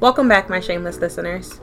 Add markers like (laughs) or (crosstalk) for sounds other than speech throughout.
Welcome back, my shameless listeners.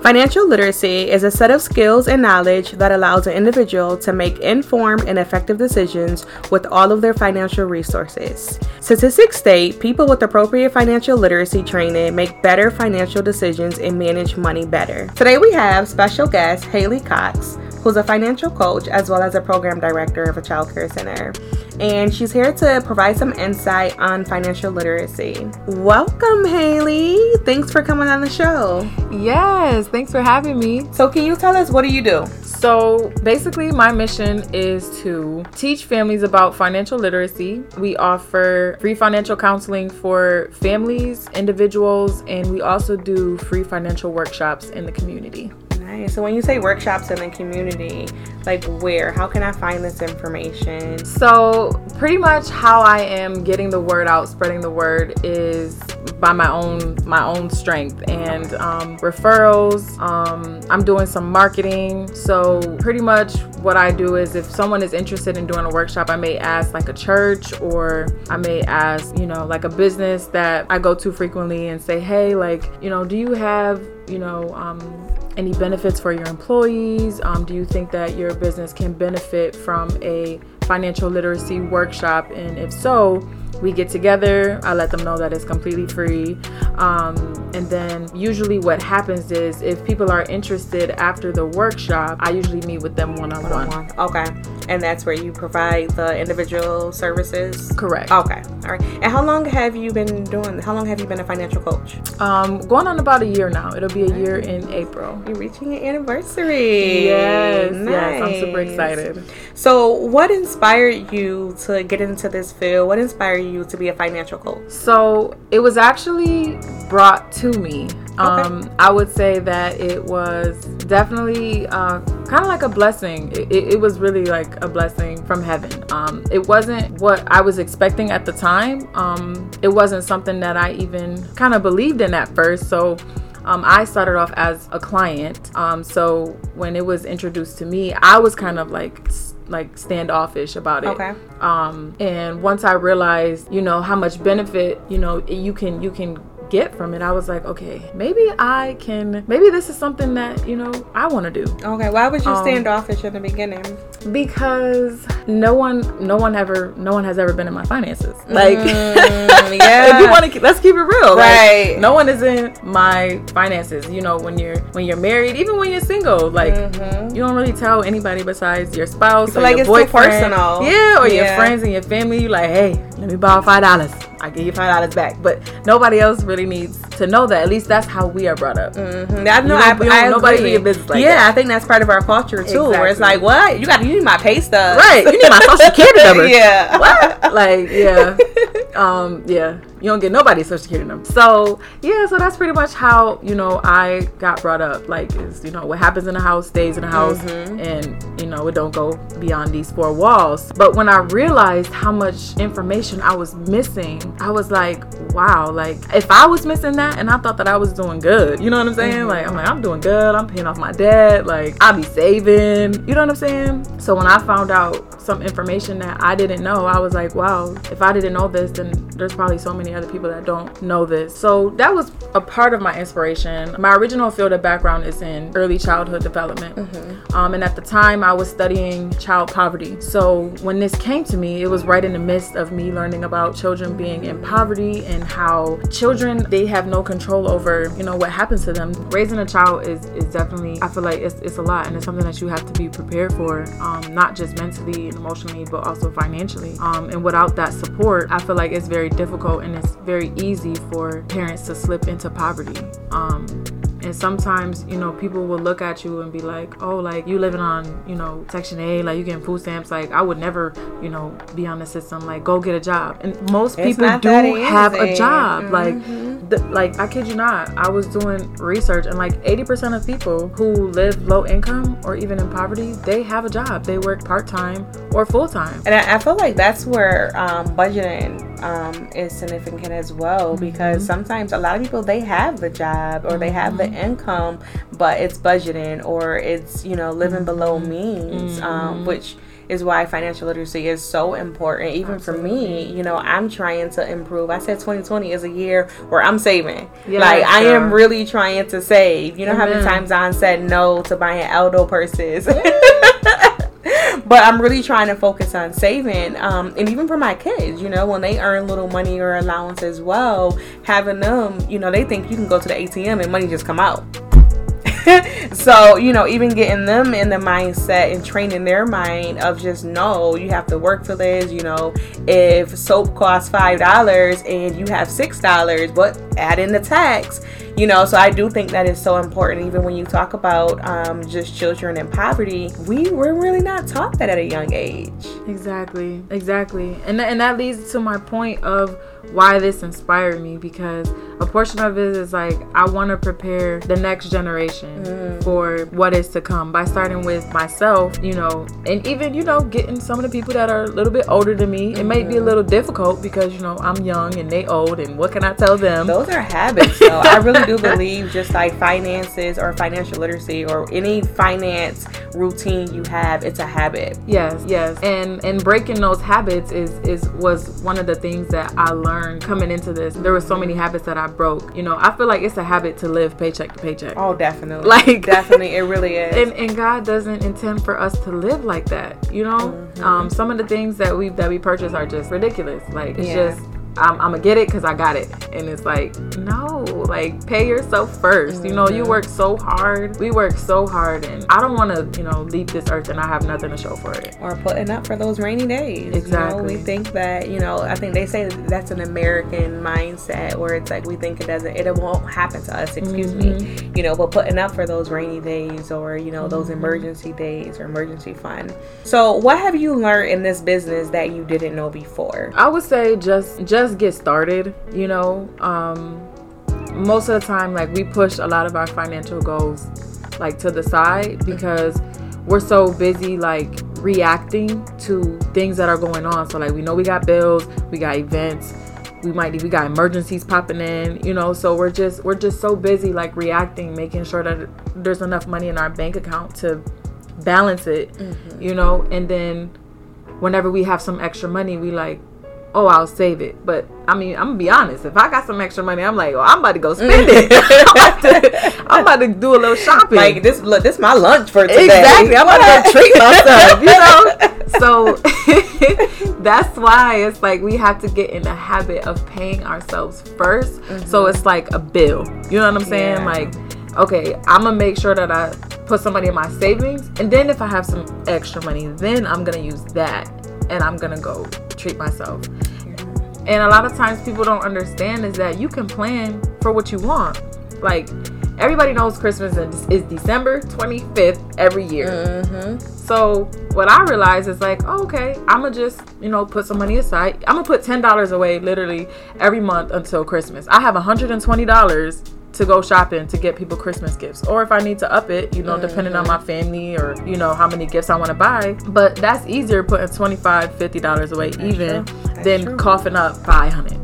Financial literacy is a set of skills and knowledge that allows an individual to make informed and effective decisions with all of their financial resources. Statistics state people with appropriate financial literacy training make better financial decisions and manage money better. Today we have special guest Haley Cox, who's a financial coach as well as a program director of a child care center. And she's here to provide some insight on financial literacy. Welcome, Haley. Thanks for coming on the show. Yes, thanks for having me. So, can you tell us what do you do? So, basically, my mission is to teach families about financial literacy. We offer free financial counseling for families, individuals, and we also do free financial workshops in the community. Nice. So when you say workshops in the community, like where? How can I find this information? So pretty much how I am getting the word out, spreading the word is by my own my own strength and um, referrals. Um, I'm doing some marketing. So pretty much what I do is if someone is interested in doing a workshop, I may ask like a church or I may ask, you know, like a business that I go to frequently and say, hey, like, you know, do you have, you know, um, any benefits for your employees? Um, do you think that your business can benefit from a financial literacy workshop? And if so, we get together. I let them know that it's completely free. Um, and then usually what happens is if people are interested after the workshop, I usually meet with them one on one. Okay. And that's where you provide the individual services? Correct. Okay. All right. And how long have you been doing, how long have you been a financial coach? Um, going on about a year now. It'll be a year in April. You're reaching an anniversary. Yes. Nice. Yes. I'm super excited. So, what inspired you to get into this field? What inspired you to be a financial coach? So, it was actually brought to me. Um. I would say that it was definitely uh, kind of like a blessing. It, it, it, was really like a blessing from heaven. Um, it wasn't what I was expecting at the time. Um, it wasn't something that I even kind of believed in at first. So um, I started off as a client. Um, so when it was introduced to me, I was kind of like like standoffish about it. Okay. Um, and once I realized, you know, how much benefit, you know, you can you can get from it, I was like, okay, maybe I can, maybe this is something that, you know, I want to do. Okay, why was you um, standoffish in the beginning? Because no one, no one ever, no one has ever been in my finances. Like, mm, (laughs) yeah. if you want to, let's keep it real. Right. Like, no one is in my finances. You know, when you're, when you're married, even when you're single, like, mm-hmm. you don't really tell anybody besides your spouse or like your boyfriend. personal. Yeah, or yeah. your friends and your family. You like, hey, let me borrow five dollars. I give you five dollars back. But nobody else really needs to know that. At least that's how we are brought up. Mm-hmm. I know. I, I, I nobody a business like yeah, that. I think that's part of our culture too, exactly. where it's like, what you got? You need my pay stub, right? You need my social (laughs) security number. yeah. What? Like, yeah, (laughs) um, yeah you don't get nobody's social security number. So yeah, so that's pretty much how you know I got brought up. Like is you know what happens in the house stays in the house, mm-hmm. and you know it don't go beyond these four walls. But when I realized how much information I was missing, I was like, wow, like if I was missing that, and I thought that I was doing good, you know what I'm saying? Mm-hmm. Like I'm like I'm doing good. I'm paying off my debt. Like I'll be saving. You know what I'm saying? So when I found out some information that I didn't know, I was like, wow, if I didn't know this, then there's probably so many other people that don't know this. So that was a part of my inspiration. My original field of background is in early childhood development. Mm-hmm. Um, and at the time, I was studying child poverty. So when this came to me, it was right in the midst of me learning about children being in poverty and how children, they have no control over, you know, what happens to them. Raising a child is, is definitely, I feel like it's, it's a lot and it's something that you have to be prepared for, um, not just mentally and emotionally, but also financially. Um, and without that support, I feel like it's very difficult and it's very easy for parents to slip into poverty. Um, and sometimes, you know, people will look at you and be like, oh, like you living on, you know, Section 8, like you getting food stamps. Like I would never, you know, be on the system. Like go get a job. And most it's people do have a job. Mm-hmm. Like, the, like I kid you not, I was doing research and like 80% of people who live low income or even in poverty, they have a job. They work part time or full time. And I, I, feel like that's where um, budgeting um, is significant as well mm-hmm. because sometimes a lot of people they have the job or mm-hmm. they have the income, but it's budgeting or it's you know living below mm-hmm. means, um, mm-hmm. which is why financial literacy is so important. Even Absolutely. for me, you know, I'm trying to improve. I said 2020 is a year where I'm saving. Yeah, like sure. I am really trying to save. You know Amen. how many times I said no to buying Aldo purses. (laughs) but I'm really trying to focus on saving. Um, and even for my kids, you know, when they earn little money or allowance as well, having them, you know, they think you can go to the ATM and money just come out. (laughs) so you know even getting them in the mindset and training their mind of just no you have to work for this you know. If soap costs five dollars and you have six dollars but add in the tax you know. So i do think that is so important even when you talk about um, just children in poverty we we're really not taught that at a young age. Exactly. Exactly. And, th- and that leads to my point of why this inspired me because a portion of it is like I want to prepare the next generation mm. for what is to come by starting with myself, you know, and even you know getting some of the people that are a little bit older than me. Mm-hmm. It may be a mm-hmm. little difficult because you know I'm young and they old, and what can I tell them? Those are habits, though. I really do believe just like finances or financial literacy or any finance routine you have, it's a habit. Yes, yes, and and breaking those habits is is was one of the things that I learned learned coming into this. There were so many habits that I broke. You know, I feel like it's a habit to live paycheck to paycheck. Oh, definitely. (laughs) Like definitely, it really (laughs) is. And, and God doesn't intend for us to live like that. You know, mm-hmm. um, some of the things that we that we purchase are just ridiculous. Like it's yeah. just I'm, I'm, gonna get it because I got it. And it's like, no, like pay yourself 1st mm-hmm. You know, you work so hard. We work so hard, and I don't want to, you know, leave this earth and I have nothing to show for it. Or putting up for those rainy days. Exactly. You know, we think that, you know, I think they say that that's an American mindset where it's like we think it doesn't, it won't happen to us. Excuse mm-hmm. me. You know, but putting up for those rainy days or you know those mm-hmm. emergency days or emergency fund. So, what have you learned in this business that you didn't know before? I would say just just just get started, you know. Um, most of the time, like we push a lot of our financial goals like to the side because we're so busy like reacting to things that are going on. So like we know we got bills, we got events, we might we got emergencies popping in, you know. So we're just we're just so busy like reacting, making sure that there's enough money in our bank account to balance it, mm-hmm. you know. And then whenever we have some extra money, we like oh, I'll save it. But I mean, I'm gonna be honest. If I got some extra money, I'm like, oh, I'm about to go spend it. (laughs) (laughs) I'm, about to, I'm, about to, do a little shopping. Like this, look, this my lunch for today. Exactly. I'm about to (laughs) treat myself. You know. So that's why it's like we have to get in the habit of paying ourselves 1st mm-hmm. So it's like a bill. You know what I'm saying? Yeah. Like, okay, I'm gonna make sure that I put some money in my savings, and then if I have some extra money, then I'm gonna use that and I'm gonna go treat myself. And a lot of times people don't understand is that you can plan for what you want. Like everybody knows Christmas is December 25th every year. Mm-hmm. So what I realize is like, oh, okay, I'm gonna just you know put some money aside. I'm gonna put ten dollars away literally every month until Christmas. I have 120 dollars to go shopping to get people Christmas gifts. Or if I need to up it, you know, mm-hmm. depending on my mm-hmm. family or, you know, how many gifts I want to buy. But that's easier putting $25, $50 away that's even than true. coughing up 500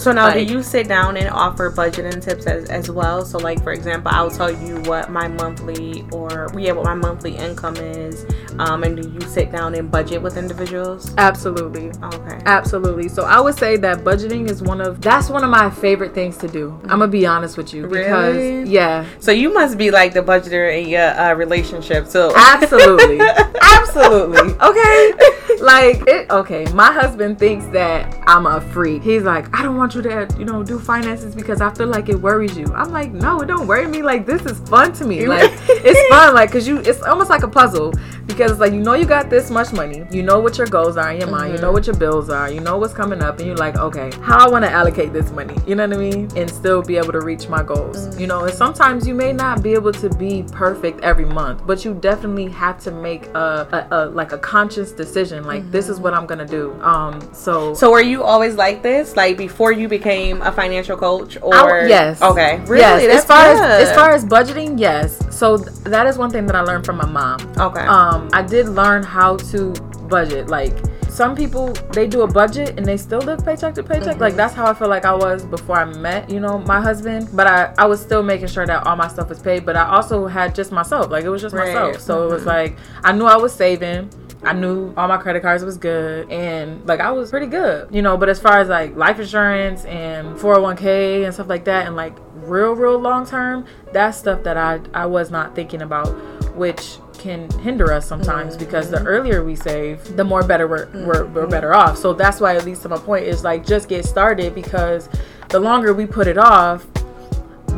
so now, like, do you sit down and offer budgeting tips as, as well? So, like for example, I'll tell you what my monthly or yeah, what my monthly income is, um, and do you sit down and budget with individuals? Absolutely. Okay. Absolutely. So I would say that budgeting is one of that's one of my favorite things to do. I'm gonna be honest with you because really? yeah. So you must be like the budgeter in your uh, relationship too. Absolutely. (laughs) Absolutely. Okay. (laughs) Like it. Okay. My husband thinks that I'm a freak. He's like, I don't want you to, you know, do finances because I feel like it worries you. I'm like, no, it don't worry me. Like this is fun to me. Like (laughs) it's fun. Like cause you, it's almost like a puzzle because it's like you know you got this much money. You know what your goals are in your mind. Mm-hmm. You know what your bills are. You know what's coming up, and you're like, okay, how I want to allocate this money. You know what I mean? And still be able to reach my goals. Mm-hmm. You know, and sometimes you may not be able to be perfect every month, but you definitely have to make a, a, a like a conscious decision. Like mm-hmm. this is what I'm gonna do. Um. So. So were you always like this? Like before you became a financial coach, or I, yes? Okay. Really? Yes. As far good. as as far as budgeting, yes. So th- that is one thing that I learned from my mom. Okay. Um, I did learn how to budget. Like some people, they do a budget and they still live paycheck to paycheck. Mm-hmm. Like that's how I feel like I was before I met, you know, my husband. But I, I was still making sure that all my stuff was paid. But I also had just myself. Like it was just right. myself. So mm-hmm. it was mm-hmm. like I knew I was saving I knew all my credit cards was good and like I was pretty good, you know. But as far as like life insurance and 401k and stuff like that, and like real, real long term, that's stuff that I I was not thinking about, which can hinder us sometimes mm-hmm. because the earlier we save, the more better we're, mm-hmm. we're, we're better off. So that's why, at least to my point, is like just get started because the longer we put it off,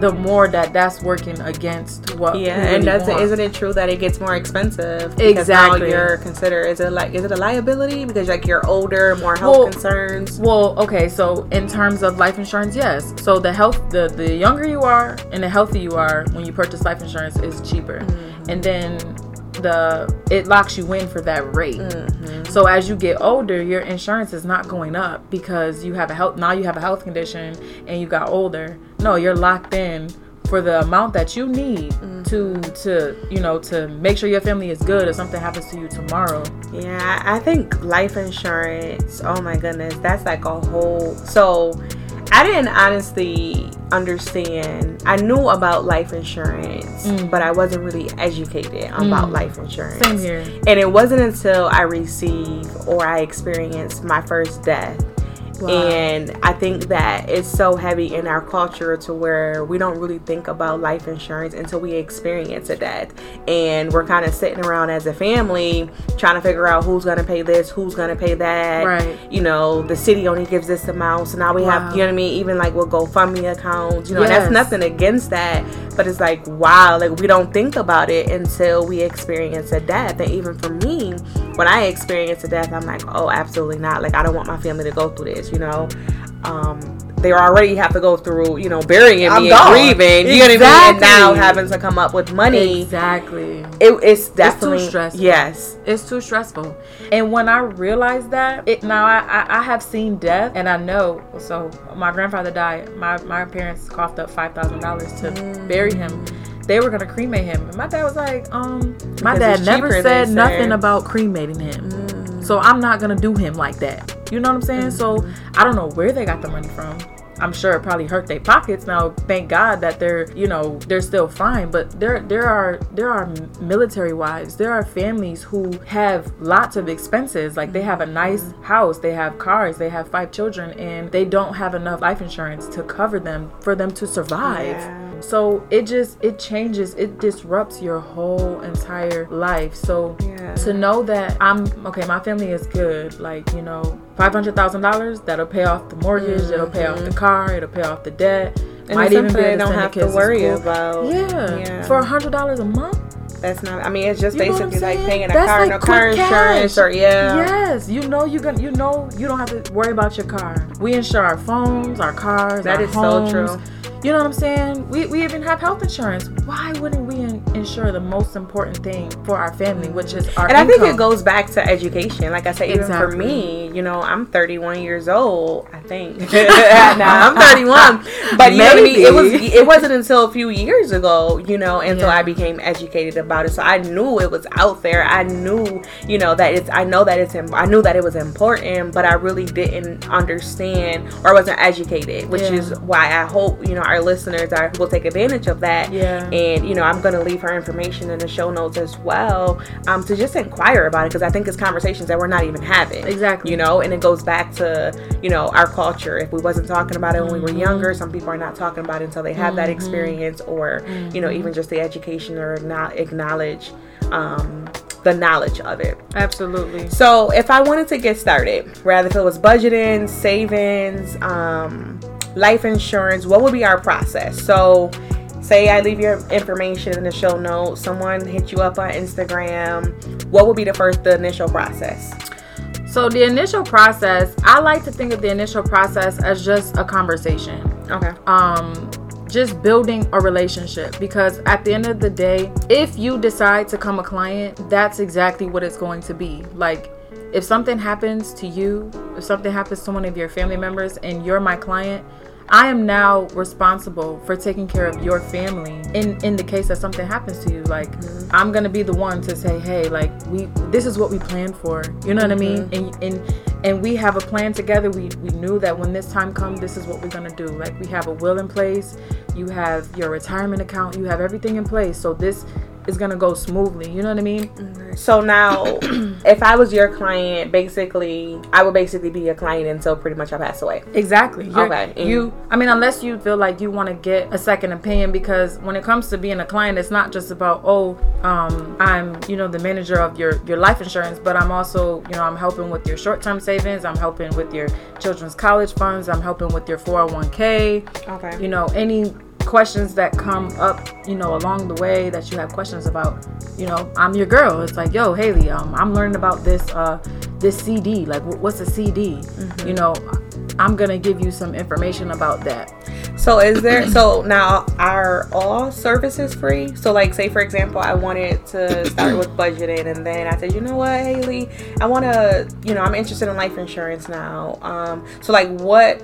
the more that that's working against what yeah really and that's isn't it true that it gets more expensive? Exactly now you're considered is it like is it a liability? Because like you're older more health well, concerns? well okay so in terms of life insurance yes. So the health the the younger you are and the healthier you are when you purchase life insurance is cheaper. Mm-hmm. and then the it locks you in for that rate. Mm-hmm. So as you get older, your insurance is not going up because you have a health now you have a health condition and you got older. No, you're locked in for the amount that you need mm-hmm. to to you know to make sure your family is good if something happens to you tomorrow. Yeah, I think life insurance. Oh my goodness, that's like a whole so I didn't honestly understand. I knew about life insurance, mm. but I wasn't really educated mm. about life insurance. Same here. And it wasn't until I received or I experienced my first death and I think that it's so heavy in our culture to where we don't really think about life insurance until we experience a death. And we're kind of sitting around as a family trying to figure out who's going to pay this, who's going to pay that. Right. You know, the city only gives this amount. So now we wow. have, you know what I mean? Even like we'll GoFundMe accounts, you know, yes. that's nothing against that. But it's like, wow, like we don't think about it until we experience a death. And even for me, when I experience a death, I'm like, oh, absolutely not. Like, I don't want my family to go through this, you know. Um, they already have to go through, you know, burying I'm me gone. and grieving. You exactly. know what I mean? And now having to come up with money. Exactly. It, it's definitely it's too stressful. Yes, it's too stressful. And when I realized that, it now I, I, I have seen death, and I know. So my grandfather died. My my parents coughed up five thousand dollars to mm. bury him they were gonna cremate him. And my dad was like, um, my dad never said nothing about cremating him. Mm. So I'm not gonna do him like that. You know what I'm saying? Mm. So I don't know where they got the money from. I'm sure it probably hurt their pockets. Now, thank God that they're, you know, they're still fine. But there, there are, there are military wives. There are families who have lots of expenses. Like they have a nice house, they have cars, they have five children, and they don't have enough life insurance to cover them for them to survive. Yeah. So it just it changes, it disrupts your whole entire life. So yeah. to know that I'm okay, my family is good, like, you know, five hundred thousand dollars, that'll pay off the mortgage, mm-hmm. it'll pay off the mm-hmm. car, it'll pay off the debt. And Might even be they don't have to worry about. Yeah. yeah. For a hundred dollars a month. That's not. I mean, it's just you basically like paying a That's car, like no car insurance, or yeah. Yes, you know you gonna, you know you don't have to worry about your car. We insure our phones, our cars, That our is homes. so true. You know what I'm saying? We, we even have health insurance. Why wouldn't we insure the most important thing for our family, which is our And income? I think it goes back to education. Like I said, even exactly. for me, you know, I'm 31 years old. I think. (laughs) nah, I'm 31. (laughs) But you know, it was it wasn't until a few years ago, you know, until yeah. I became educated about it. So I knew it was out there. I knew, you know, that it's. I know that it's. I knew that it was important, but I really didn't understand or wasn't educated, which yeah. is why I hope you know our listeners are will take advantage of that. Yeah. And you know, I'm gonna leave her information in the show notes as well, um, to just inquire about it because I think it's conversations that we're not even having. Exactly. You know, and it goes back to you know our culture. If we wasn't talking about it when mm-hmm. we were younger, mm-hmm. some people are not talking about it until they have mm-hmm. that experience, or mm-hmm. you know, even just the education or not acknowledge. Um, the knowledge of it. Absolutely. So if I wanted to get started, rather if it was budgeting, savings, um, life insurance, what would be our process? So, say I leave your information in the show notes, someone hit you up on Instagram, what would be the first, the initial process? So, the initial process, I like to think of the initial process as just a conversation. Okay. Um, just building a relationship because at the end of the day, if you decide to come a client, that's exactly what it's going to be. Like, if something happens to you, if something happens to one of your family members and you're my client, I am now responsible for taking care of your family in in the case that something happens to you. Like mm-hmm. I'm gonna be the one to say, hey, like we this is what we planned for. You know what mm-hmm. I mean? Mm-hmm. And and and we have a plan together. We we knew that when this time comes, this is what we're gonna do. Like we have a will in place. You have your retirement account. You have everything in place. So this is gonna go smoothly. You know what I mean? So now, (clears throat) if I was your client, basically, I would basically be your client until pretty much I pass away. Exactly. You're- Okay, and- You, I mean, unless you feel like you want to get a second opinion, because when it comes to being a client, it's not just about oh, um, I'm you know the manager of your your life insurance, but I'm also you know I'm helping with your short term savings, I'm helping with your children's college funds, I'm helping with your 401k. Okay. You know any questions that come up you know along the way that you have questions about you know i'm your girl. It's like yo haley um, i'm learning about this uh this cd like wh- what's a cd you know i'm gonna give you some information about that. So is there (clears throat) so now are all services free? So like say for example I wanted to start with budgeting and then I said, you know what, Haley, I wanna you know, I'm interested in life insurance now. Um so like what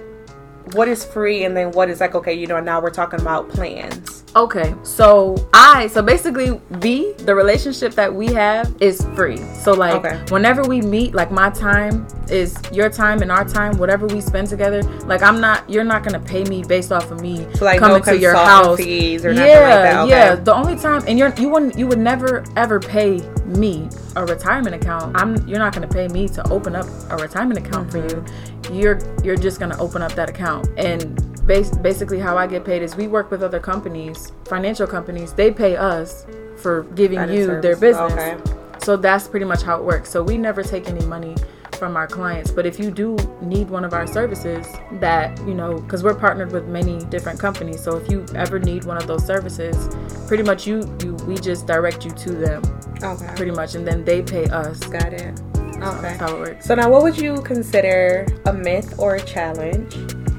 what is free and then what is like okay, you know, now we're talking about plans. Okay, so I so basically V the relationship that we have is free. So like Okay. whenever we meet, like my time is your time and our time. Whatever we spend together, like I'm not you're not gonna pay me based off of me So like coming no to your house. fees or yeah, nothing like that. Okay. yeah. The only time and you're you wouldn't you would never ever pay me a retirement account. I'm you're not gonna pay me to open up a retirement account for you. Mm-hmm. You're you're just gonna open up that account and bas- basically how I get paid is we work with other companies, financial companies. They pay us for giving That you their business. Okay. So that's pretty much how it works. So we never take any money from our clients. But if you do need one of our services that, you know, because we're partnered with many different companies. So if you ever need one of those services, pretty much you, you we just direct you to them Okay. pretty much and then they pay us. Got it. Okay. That's how it works. So now what would you consider a myth or a challenge?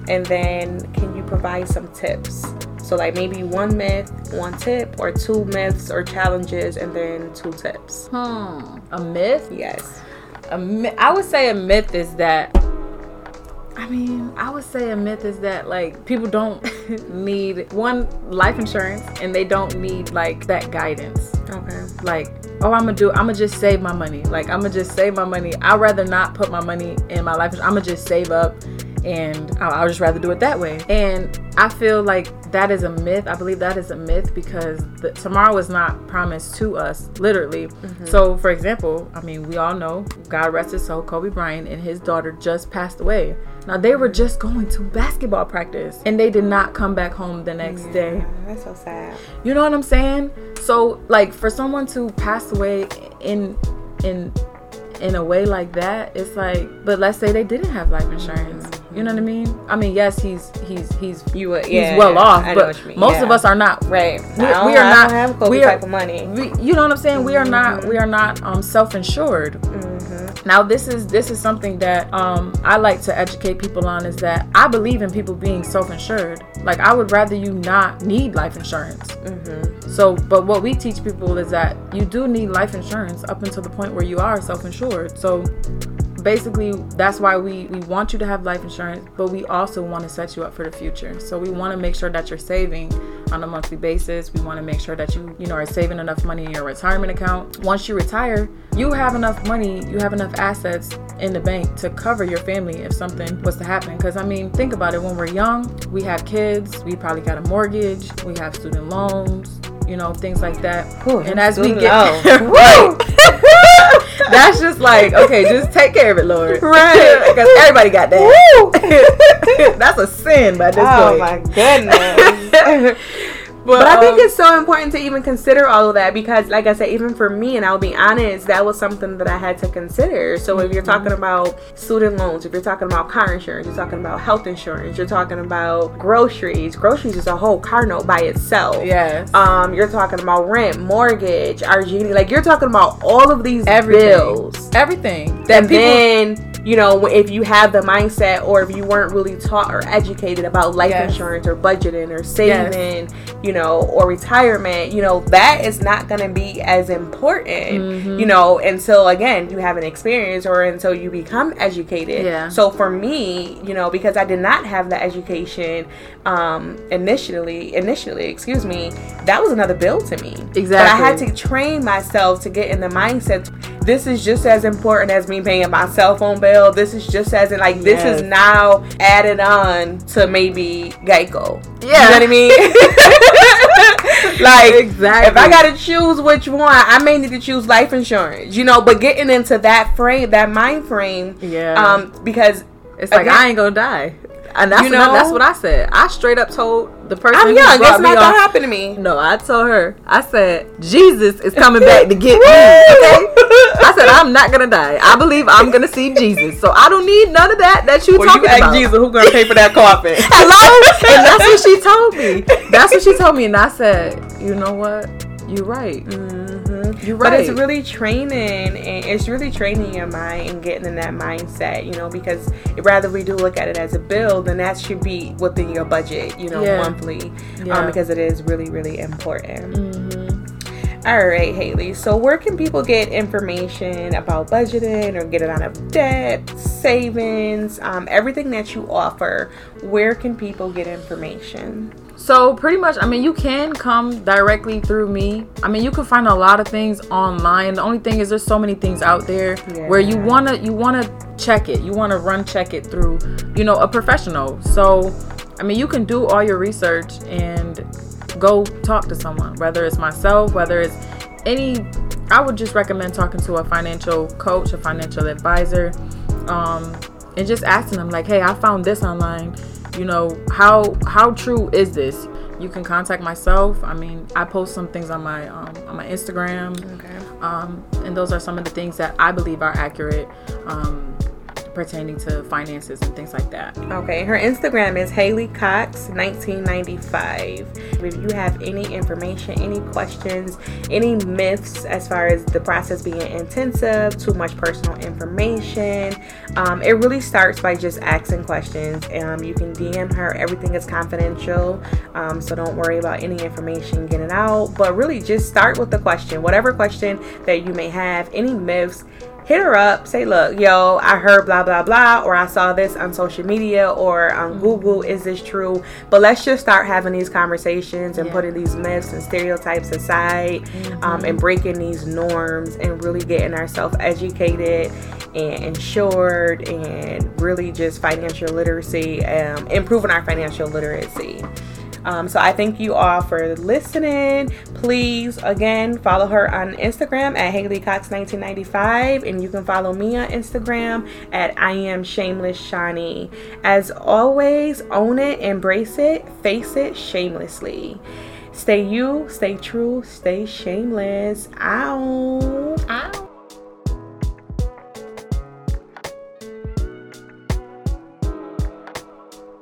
And then can you provide some tips? So like maybe one myth, one tip, or two myths or challenges and then two tips. Hmm. A myth? Yes. A I would say a myth is that. I mean, I would say a myth is that like people don't (laughs) need one life insurance and they don't need like that guidance. Okay. Like, oh, I'm gonna do. I'm gonna just save my money. Like, I'm gonna just save my money. I'd rather not put my money in my life. I'm gonna just save up, and I'll, I'll just rather do it that way. And I feel like that is a myth. I believe that is a myth because the, tomorrow is not promised to us, literally. Mm-hmm. So, for example, I mean, we all know, God rest his soul, Kobe Bryant and his daughter just passed away. Now they were just going to basketball practice, and they did not come back home the next day. That's so sad. You know what I'm saying? So like for someone to pass away in in in a way like that, it's like but let's say they didn't have life insurance. You know what I mean? I mean, yes, he's he's he's You would, he's well off, but what you mean, most of yeah. us are not Right. We, we are not have we are, type of money. we, you know what I'm saying? We are not we are not um self-insured. Mm-hmm. Now this is this is something that um I like to educate people on is that I believe in people being self-insured. Like I would rather you not need life insurance. Mm-hmm. So, but what we teach people is that you do need life insurance up until the point where you are self-insured. So, basically, that's why we we want you to have life insurance, but we also want to set you up for the future. So, we want to make sure that you're saving on a monthly basis. We want to make sure that you you know are saving enough money in your retirement account. Once you retire, you have enough money, you have enough assets in the bank to cover your family if something was to happen. Because I mean, think about it. When we're young, we have kids, we probably got a mortgage, we have student loans, you know, things like that. Whew, and as we get (laughs) (laughs) right, (laughs) that's just like okay, just take care of it, Lord. (laughs) Right. (laughs) Because everybody got that. that's a sin by this Oh point. my goodness. But I think um, it's so important to even consider all of that because, like I said, even for me, and I'll be honest, that was something that I had to consider. So, if you're talking about student loans, if you're talking about car insurance, you're talking about health insurance, you're talking about groceries. Groceries is a whole car note by itself. Yes. Um, you're talking about rent, mortgage, RG, like you're talking about all of these everything. bills. Everything. That And people then, you know, if you have the mindset or if you weren't really taught or educated about life Yes. insurance or budgeting or saving, you know, or retirement, you know, that is not going to be as important, Mm-hmm. you know, until again you have an experience or until you become educated. Yeah. So for me, you know, because I did not have the education um initially, initially, excuse me, that was another bill to me. Exactly. But I had to train myself to get in the mindset this is just as important as me paying my cell phone bill. This is just as in like yes. this is now added on to maybe Geico. Yeah, you know what I mean. (laughs) like exactly. If I gotta choose which one, I may need to choose life insurance. You know, but getting into that frame, that mind frame. Yeah. Um, because it's like again, I ain't gonna die. And that's, you know, that's what I said. I straight up told the person I'm young. It's not gonna happen to me. No, I told her. I said Jesus is coming back to get me. (laughs) Okay. I said I'm not gonna die. I believe I'm gonna see Jesus. So I don't need none of that that you well, talking you about. Jesus, who gonna pay for that coffin? (laughs) Hello. (laughs) and that's what she told me. That's what she told me, and I said, you know what? You're right. Mm. You're right. But it's really training, and it's really training your mind and getting in that mindset, you know, because rather we do look at it as a bill, then that should be within your budget, you know, yeah. monthly, um, yeah. Um, because it is really, really important. Mm-hmm. All right, Haley. So, where can people get information about budgeting or getting out of debt, savings, um, everything that you offer? Where can people get information? So pretty much, I mean, you can come directly through me. I mean, you can find a lot of things online. The only thing is, there's so many things out there yeah. where you wanna you wanna check it. You wanna run check it through, you know, a professional. So, I mean, you can do all your research and go talk to someone, whether it's myself, whether it's any. I would just recommend talking to a financial coach, a financial advisor, um, and just asking them like, "Hey, I found this online." You know how how true is this? You can contact myself. I mean i post some things on my um, on my instagram. Okay. um, and those are some of the things that i believe are accurate. Um, pertaining to finances and things like that. Okay, her Instagram is Haley Cox 1995. If you have any information, any questions, any myths as far as the process being intensive, too much personal information, um, it really starts by just asking questions. Um, you can DM her. Everything is confidential, um, so don't worry about any information getting out. But really, just start with the question, whatever question that you may have, any myths hit her up, say, look, yo, I heard blah, blah, blah, or I saw this on social media or on mm-hmm. Google. Is this true? But let's just start having these conversations and yeah. putting these myths and stereotypes aside mm-hmm. um, and breaking these norms and really getting ourselves educated and insured and really just financial literacy, um, improving our financial literacy. Um, so I thank you all for listening. Please, again, follow her on Instagram at Haley Cox 1995, and you can follow me on Instagram at I am Shameless Shani. As always, own it, embrace it, face it shamelessly. Stay you, stay true, stay shameless. Ow. Ow.